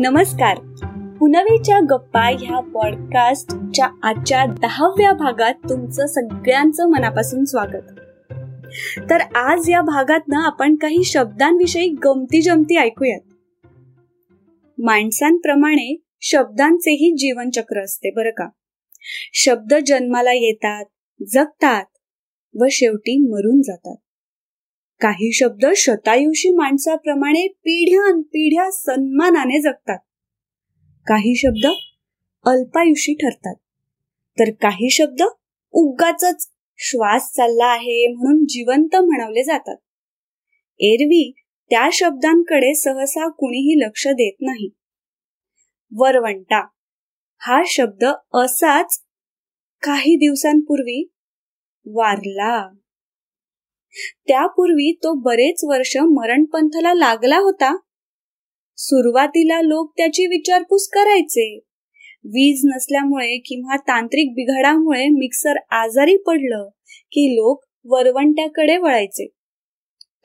नमस्कार. पुनवेच्या गप्पा ह्या पॉडकास्टच्या आजच्या दहाव्या भागात तुमचं सगळ्यांचं मनापासून स्वागत. तर आज या भागात ना आपण काही शब्दांविषयी गमती जमती ऐकूयात. माणसांप्रमाणे शब्दांचेही जीवनचक्र असते बरं का. शब्द जन्माला येतात जगतात व शेवटी मरून जातात. काही शब्द शतायुषी माणसाप्रमाणे पिढ्यान पिढ्या सन्मानाने जगतात. काही शब्द अल्पायुषी ठरतात. तर काही शब्द उगाच श्वास चालला आहे म्हणून जिवंत म्हणवले जातात. एरवी त्या शब्दांकडे सहसा कुणीही लक्ष देत नाही. वरवंटा हा शब्द असाच काही दिवसांपूर्वी वारला. त्यापूर्वी तो बरेच वर्ष मरणपंथाला लागला होता. सुरुवातीला लोक त्याची विचारपूस करायचे. वीज नसल्यामुळे किंवा तांत्रिक बिघाडामुळे मिक्सर आजारी पडलं की लोक वरवंट्याकडे वळायचे.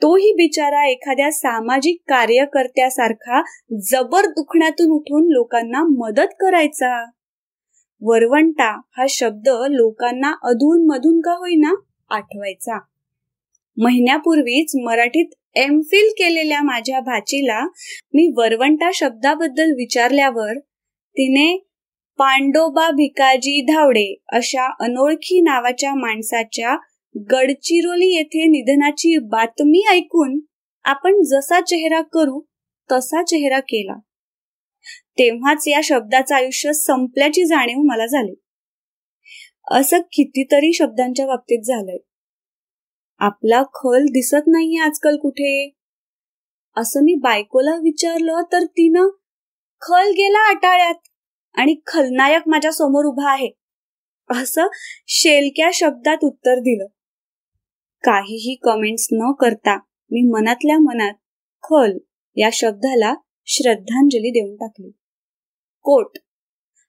तोही बिचारा एखाद्या सामाजिक कार्यकर्त्यासारखा जबर दुखण्यातून उठून लोकांना मदत करायचा. वरवंटा हा शब्द लोकांना अधून मधून का होईना आठवायचा. महिन्यापूर्वीच मराठीत एम फिल केलेल्या माझ्या भाचीला मी वरवंटा शब्दाबद्दल विचारल्यावर तिने पांडोबा भिकाजी धावडे अशा अनोळखी नावाच्या माणसाच्या गडचिरोली येथे निधनाची बातमी ऐकून आपण जसा चेहरा करू तसा चेहरा केला. तेव्हाच या शब्दाचं आयुष्य संपल्याची जाणीव मला झाली. असं कितीतरी शब्दांच्या बाबतीत झालंय. आपला खल दिसत नाहीये आजकाल कुठे? असं मी बायकोला विचारलं तर तिनं खल गेला अटाळ्यात आणि खलनायक माझ्यासमोर उभा आहे. असं शेलक्या शब्दात उत्तर दिलं. काहीही कमेंट्स न करता मी मनातल्या मनात खल या शब्दाला श्रद्धांजली देऊन टाकली. कोट.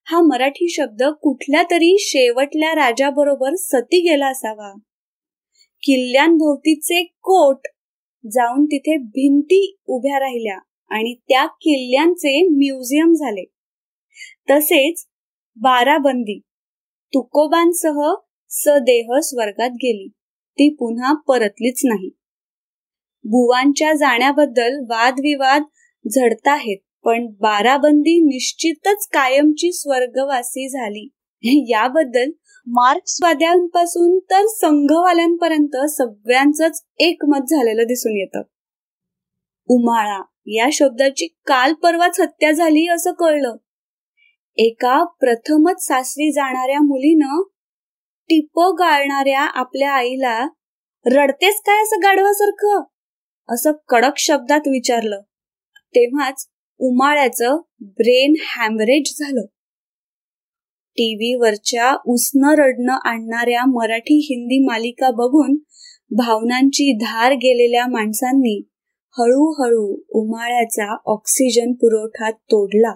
हा मराठी शब्द कुठल्या तरी शेवटल्या राजाबरोबर सती गेला असावा. किल्ल्यांभोवतीचे कोट जाऊन तिथे भिंती उभ्या राहिल्या आणि त्या किल्ल्यांचे म्युझियम झाले. तसेच बाराबंदी तुकोबांसह सदेह स्वर्गात गेली. ती पुन्हा परतलीच नाही. बुवांच्या जाण्याबद्दल वादविवाद झडताहेत पण बाराबंदी निश्चितच कायमची स्वर्गवासी झाली. याबद्दल मार्क्सवाद्यांपासून तर संघवाल्यांपर्यंत सगळ्यांच एकमत झालेलं दिसून येतं. उमाळा या शब्दाची काल परवाच हत्या झाली असं कळलं. एका प्रथमच सासरी जाणाऱ्या मुलीनं टिप गाळणाऱ्या आपल्या आईला रडतेस काय असं गाढवासारखं? असं कडक शब्दात विचारलं. तेव्हाच उमाळ्याचं ब्रेन हॅमरेज झालं. टीव्हीवरच्या उष्ण रडणं आणणाऱ्या मराठी हिंदी मालिका बघून भावनांची धार गेलेल्या माणसांनी हळूहळू उमाळ्याचा ऑक्सिजन पुरवठा तोडला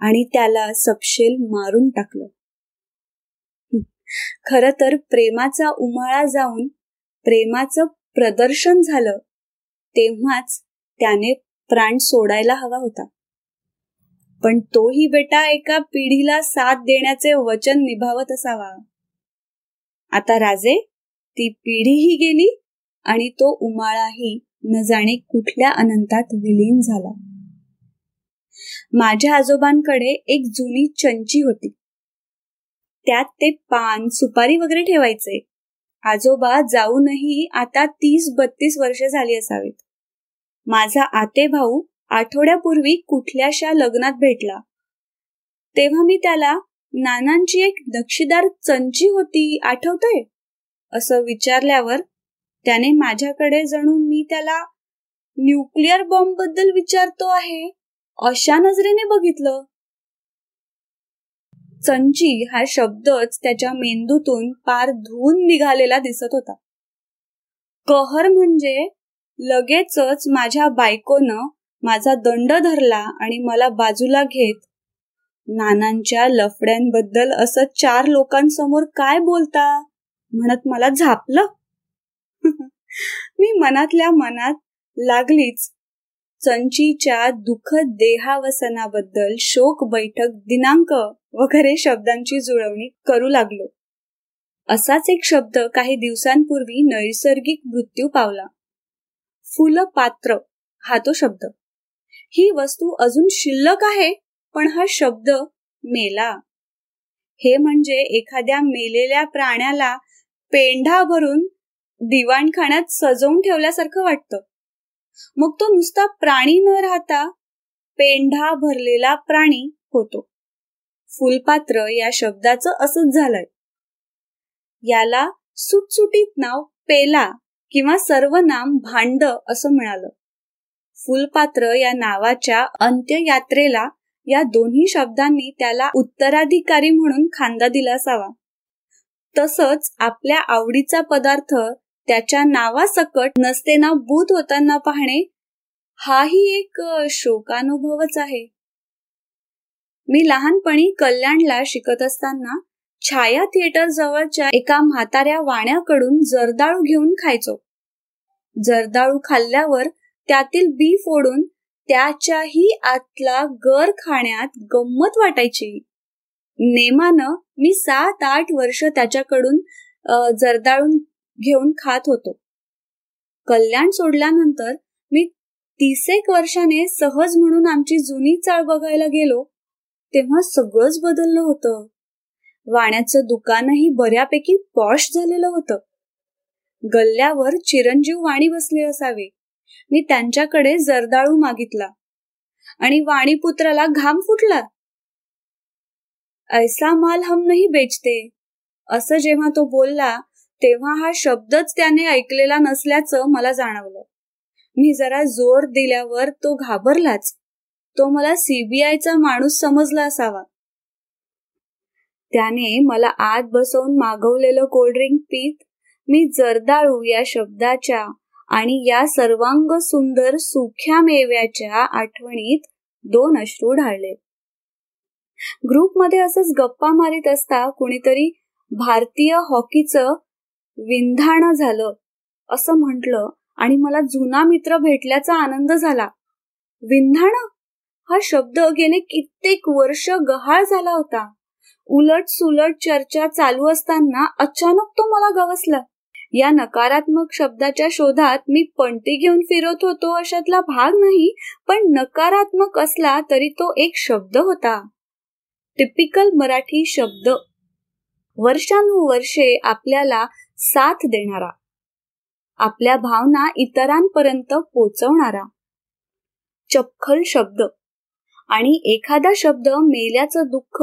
आणि त्याला सपशेल मारून टाकलं. खर तर प्रेमाचा उमाळा जाऊन प्रेमाचं प्रदर्शन झालं तेव्हाच त्याने प्राण सोडायला हवा होता. पण तोही बेटा एका पिढीला साथ देण्याचे वचन निभावत असावा. आता राजे ती पिढीही गेली आणि तो उमाळाही न जाणे कुठल्या अनंतात विलीन झाला. माझ्या आजोबांकडे एक जुनी चंची होती. त्यात ते पान सुपारी वगैरे ठेवायचे. आजोबा जाऊनही आता तीस बत्तीस वर्ष झाली असावीत. माझा आते भाऊ आठवड्यापूर्वी कुठल्याशा लग्नात भेटला. तेव्हा मी त्याला नानांची एक नक्षीदार चंची होती आठवतय? असं विचारल्यावर त्याने माझ्याकडे जणू मी त्याला न्यूक्लिअर बॉम्बबद्दल विचारतो आहे अशा नजरेने बघितलं. चंची हा शब्दच त्याच्या मेंदूतून पार धुवून निघालेला दिसत होता. कहर म्हणजे लगेचच माझ्या बायकोनं माझा दंड धरला आणि मला बाजूला घेत नानांच्या लफड्यांबद्दल असं चार लोकांसमोर काय बोलता? म्हणत मला झापलं. मी मनातल्या मनात लागलीच. चंचीच्या दुःखद देहावसनाबद्दल शोक बैठक दिनांक वगैरे शब्दांची जुळवणी करू लागलो. असाच एक शब्द काही दिवसांपूर्वी नैसर्गिक मृत्यू पावला. फुलपात्र हा तो शब्द. ही वस्तू अजून शिल्लक आहे पण हा शब्द मेला. हे म्हणजे एखाद्या मेलेल्या प्राण्याला पेंढा भरून दिवाणखाण्यात सजवून ठेवल्यासारखं वाटतं. मग तो नुसता प्राणी न राहता पेंढा भरलेला प्राणी होतो. फुलपात्र या शब्दाचं असंच झालंय. याला सुटसुटीत नाव पेला किंवा सर्वनाम भांड असं मिळालं फुलपात्र या नावाच्या अंत्ययात्रेला या दोन्ही शब्दांनी त्याला उत्तराधिकारी म्हणून खांदा दिला असावा. तसंच आपल्या आवडीचा पदार्थ त्याच्या नावासकट नसतेना बूत होताना पाहणे हाही एक शोकानुभवच आहे. मी लहानपणी कल्याणला शिकत असताना छाया थिएटर जवळच्या एका म्हाताऱ्या वाण्याकडून जर्दाळू घेऊन खायचो. जर्दाळू खाल्ल्यावर त्यातील बी फोडून त्याच्याही आतला गर खाण्यात गंमत वाटायची. नेमानं मी सात आठ वर्ष त्याच्याकडून जर्दाळून घेऊन खात होतो. कल्याण सोडल्यानंतर मी तीसेक वर्षाने सहज म्हणून आमची जुनी चाळ बघायला गेलो तेव्हा सगळंच बदललं होतं. वाण्याचं दुकानही बऱ्यापैकी पॉश झालेलं होतं. गल्ल्यावर चिरंजीव वाणी बसले असावे. मी त्यांच्याकडे जर्दाळू मागितला. आणि वाणीपुत्राला घाम फुटला. ऐसा माल हम नाही बेचते. असं जेव्हा तो बोलला तेव्हा हा शब्दच त्याने ऐकलेला नसल्याचं मला जाणवलं. मी जरा जोर दिल्यावर तो घाबरलाच. तो मला सीबीआयचा माणूस समजला असावा. त्याने मला आत बसवून मागवलेलं कोल्ड्रिंक पीत मी जर्दाळू या शब्दाच्या आणि या सर्वांग सुंदर सुख्या मेव्याच्या आठवणीत दोन अश्रू ढाळले. ग्रुपमध्ये असंच गप्पा मारित असता कुणीतरी भारतीय हॉकीचं विंधाण झालं असं म्हटलं आणि मला जुना मित्र भेटल्याचा आनंद झाला. विंधाण? हा शब्द गेले कित्येक वर्ष गहाळ झाला होता. उलट सुलट चर्चा चालू असताना अचानक तो मला गवसला. या नकारात्मक शब्दाच्या शोधात मी पणती घेऊन फिरत होतो अशातला भाग नाही पण नकारात्मक असला तरी तो एक शब्द होता. टिपिकल मराठी शब्द. वर्षानुवर्षे आपल्याला साथ देणारा. आपल्या भावना इतरांपर्यंत पोचवणारा. चपखल शब्द. आणि एखादा शब्द मेल्याचं दुःख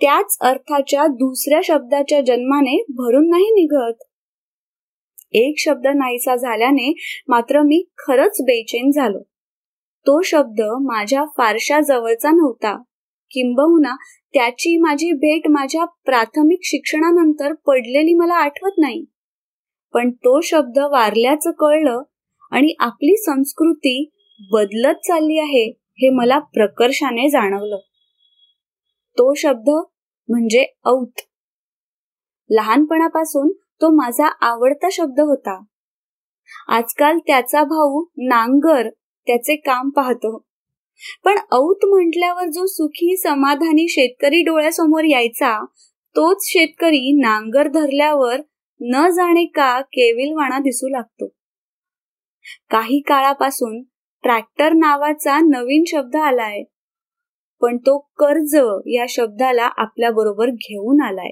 त्याच अर्थाच्या दुसऱ्या शब्दाच्या जन्माने भरून नाही निघत. एक शब्द नाहीसा झाल्याने मात्र मी खरंच बेचैन झालो. तो शब्द माझ्या फारशा जवळचा नव्हता. किंबहुना त्याची माझी भेट माझ्या प्राथमिक शिक्षणानंतर पडलेली मला आठवत नाही. पण तो शब्द वारल्याचं कळलं आणि आपली संस्कृती बदलत चालली आहे हे मला प्रकर्षाने जाणवलं. तो शब्द म्हणजे औत. लहानपणापासून तो माझा आवडता शब्द होता. आजकाल त्याचा भाऊ नांगर त्याचे काम पाहतो. पण औत म्हटल्यावर जो सुखी समाधानी शेतकरी डोळ्यासमोर यायचा तोच शेतकरी नांगर धरल्यावर न जाणे का केविलवाणा दिसू लागतो. काही काळापासून ट्रॅक्टर नावाचा नवीन शब्द आलाय पण तो कर्ज या शब्दाला आपल्या बरोबर घेऊन आलाय.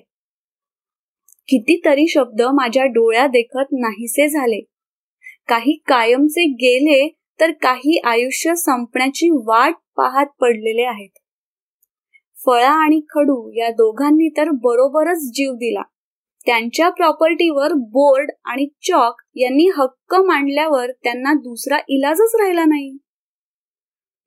कितीतरी शब्द माझ्या डोळ्या देखत नाहीसे झाले. काही कायमचे गेले तर काही आयुष्य संपण्याची वाट पाहत पडलेले आहेत. फळा आणि खडू या दोघांनी तर बरोबरच जीव दिला. त्यांच्या प्रॉपर्टीवर बोर्ड आणि चॉक यांनी हक्क मांडल्यावर त्यांना दुसरा इलाजच राहिला नाही.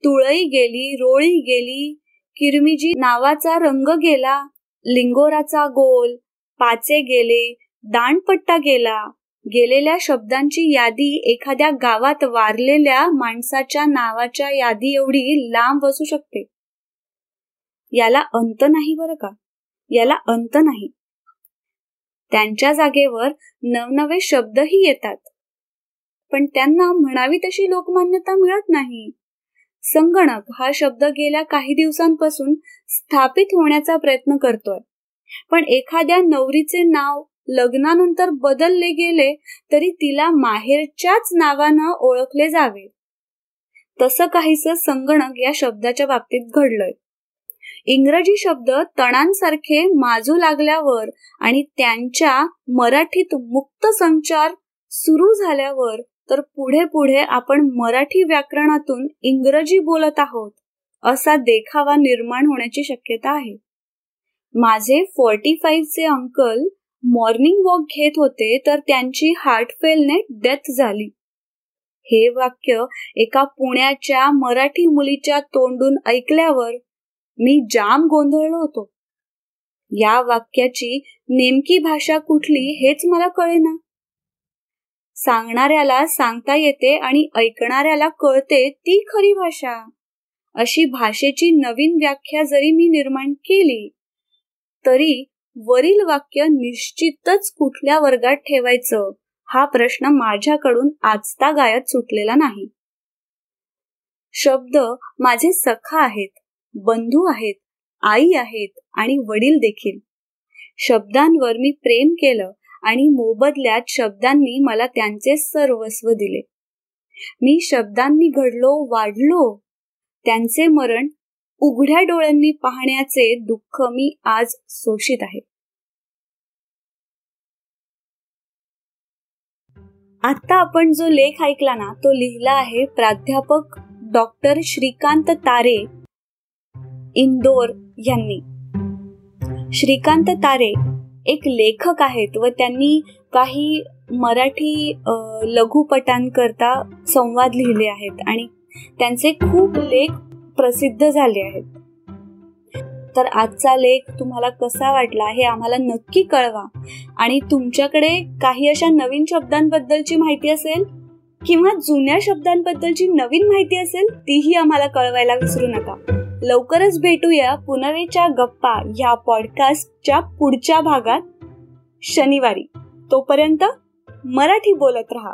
तुळई गेली रोळी गेली किरमिजी नावाचा रंग गेला लिंगोराचा गोल पाचे गेले दाणपट्टा गेला. गेलेल्या शब्दांची यादी एखाद्या गावात वारलेल्या माणसाच्या नावाच्या यादी एवढी लांब असू शकते. याला अंत नाही बरं का? याला अंत नाही. त्यांच्या जागेवर नवनवे शब्दही येतात. पण त्यांना म्हणावी तशी लोकमान्यता मिळत नाही. संगणक हा शब्द गेल्या काही दिवसांपासून स्थापित होण्याचा प्रयत्न करतोय. पण एखाद्या नवरीचे नाव लग्नानंतर बदलले गेले तरी तिला माहेरच्याच नावानं ओळखले जावे. तसं काहीस संगणक या शब्दाच्या बाबतीत घडलंय. इंग्रजी शब्द तणांसारखे माजू लागल्यावर आणि त्यांच्या मराठीत मुक्त संचार सुरू झाल्यावर तर पुढे पुढे आपण मराठी व्याकरणातून इंग्रजी बोलत आहोत असा देखावा निर्माण होण्याची शक्यता आहे. माझे फोर्टी फाईव्हचे अंकल मॉर्निंग वॉक घेत होते तर त्यांची हार्ट फेलने डेथ झाली. हे वाक्य एका पुण्याच्या मराठी मुलीच्या तोंडून ऐकल्यावर मी जाम गोंधळलो होतो. या वाक्याची नेमकी भाषा कुठली हेच मला कळेना. सांगणाऱ्याला सांगता येते आणि ऐकणाऱ्याला कळते ती खरी भाषा. अशी भाषेची नवीन व्याख्या जरी मी निर्माण केली तरी वरील वाक्य निश्चितच कुठल्या वर्गात ठेवायचं? हा प्रश्न माझ्याकडून आजता गायत सुटलेला नाही. शब्द माझे सखा आहेत बंधू आहेत आई आहेत आणि वडील देखील. शब्दांवर मी प्रेम केलं आणि मोबदल्यात शब्दांनी मला त्यांचे सर्वस्व दिले. मी शब्दांनी घडलो वाढलो त्यांचे मरण उघड्या डोळ्यांनी पाहण्याचे दुःख मी आज शोषित आहे. आता आपण जो लेख ऐकला ना तो लिहिला आहे प्राध्यापक डॉक्टर श्रीकांत तारे इंदोर यांनी. श्रीकांत तारे एक लेखक आहेत व त्यांनी काही मराठी लघुपटांकरता संवाद लिहिले आहेत आणि त्यांचे खूप लेख प्रसिद्ध झाले आहेत. तर आजचा लेख तुम्हाला कसा वाटला हे आम्हाला नक्की कळवा. आणि तुमच्याकडे काही अशा नवीन शब्दांबद्दलची माहिती असेल किंवा जुन्या शब्दांबद्दलची नवीन माहिती असेल तीही आम्हाला कळवायला विसरू नका. लवकरच भेटूया पुनवेच्या गप्पा या पॉडकास्टच्या पुढच्या भागात शनिवारी. तोपर्यंत मराठी बोलत राहा.